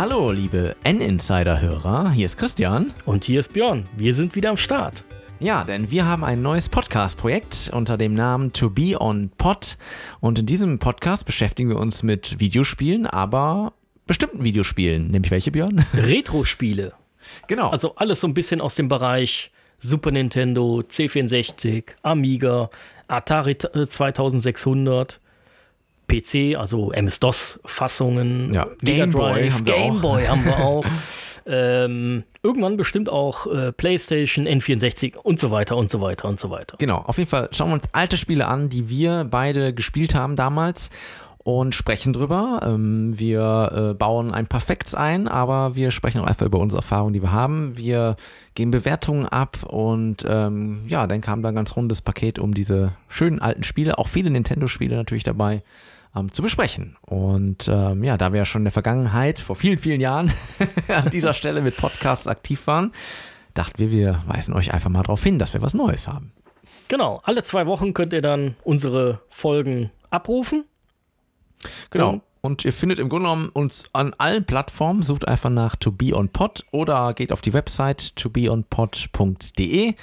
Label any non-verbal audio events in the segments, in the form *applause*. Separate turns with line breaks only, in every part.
Hallo, liebe N-Insider-Hörer, hier ist Christian.
Und hier ist Björn. Wir sind wieder am Start.
Ja, denn wir haben ein neues Podcast-Projekt unter dem Namen To Be On Pod. Und in diesem Podcast beschäftigen wir uns mit Videospielen, aber bestimmten Videospielen. Nämlich welche, Björn? *laughs*
Retro-Spiele.
Genau.
Also alles so ein bisschen aus dem Bereich Super Nintendo, C64, Amiga, Atari äh, 2600. PC, also MS-DOS-Fassungen,
Ja, Game Boy haben wir
Game
auch.
Boy haben wir *laughs* auch. ähm, irgendwann bestimmt auch äh, PlayStation, N64 und so weiter und so weiter und so weiter.
Genau, auf jeden Fall schauen wir uns alte Spiele an, die wir beide gespielt haben damals und sprechen drüber. Ähm, wir äh, bauen ein paar Facts ein, aber wir sprechen auch einfach über unsere Erfahrungen, die wir haben. Wir geben Bewertungen ab und ähm, ja, dann kam da ein ganz rundes Paket, um diese schönen alten Spiele, auch viele Nintendo-Spiele natürlich dabei, ähm, zu besprechen. Und ähm, ja, da wir ja schon in der Vergangenheit, vor vielen, vielen Jahren, *laughs* an dieser Stelle mit Podcasts aktiv waren, dachten wir, wir weisen euch einfach mal darauf hin, dass wir was Neues haben.
Genau, alle zwei Wochen könnt ihr dann unsere Folgen abrufen.
Genau.
Und-
Und ihr findet im Grunde genommen uns an allen Plattformen, sucht einfach nach To Be On Pod oder geht auf die Website tobeonpod.de.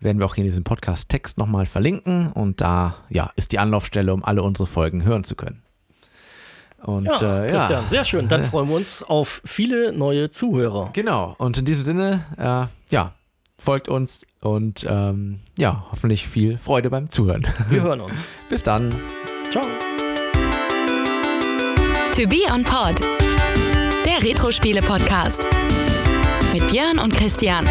Werden wir auch hier in diesem Podcast-Text nochmal verlinken und da ja, ist die Anlaufstelle, um alle unsere Folgen hören zu können. Und
Ja,
äh,
Christian,
ja,
sehr schön. Dann freuen wir uns auf viele neue Zuhörer.
genau. Und in diesem Sinne, äh, ja, folgt uns und ähm, ja, hoffentlich viel Freude beim Zuhören.
Wir hören uns. *laughs*
Bis dann.
Ciao.
To Be On Pod, der Retro-Spiele-Podcast. Mit Björn und Christian.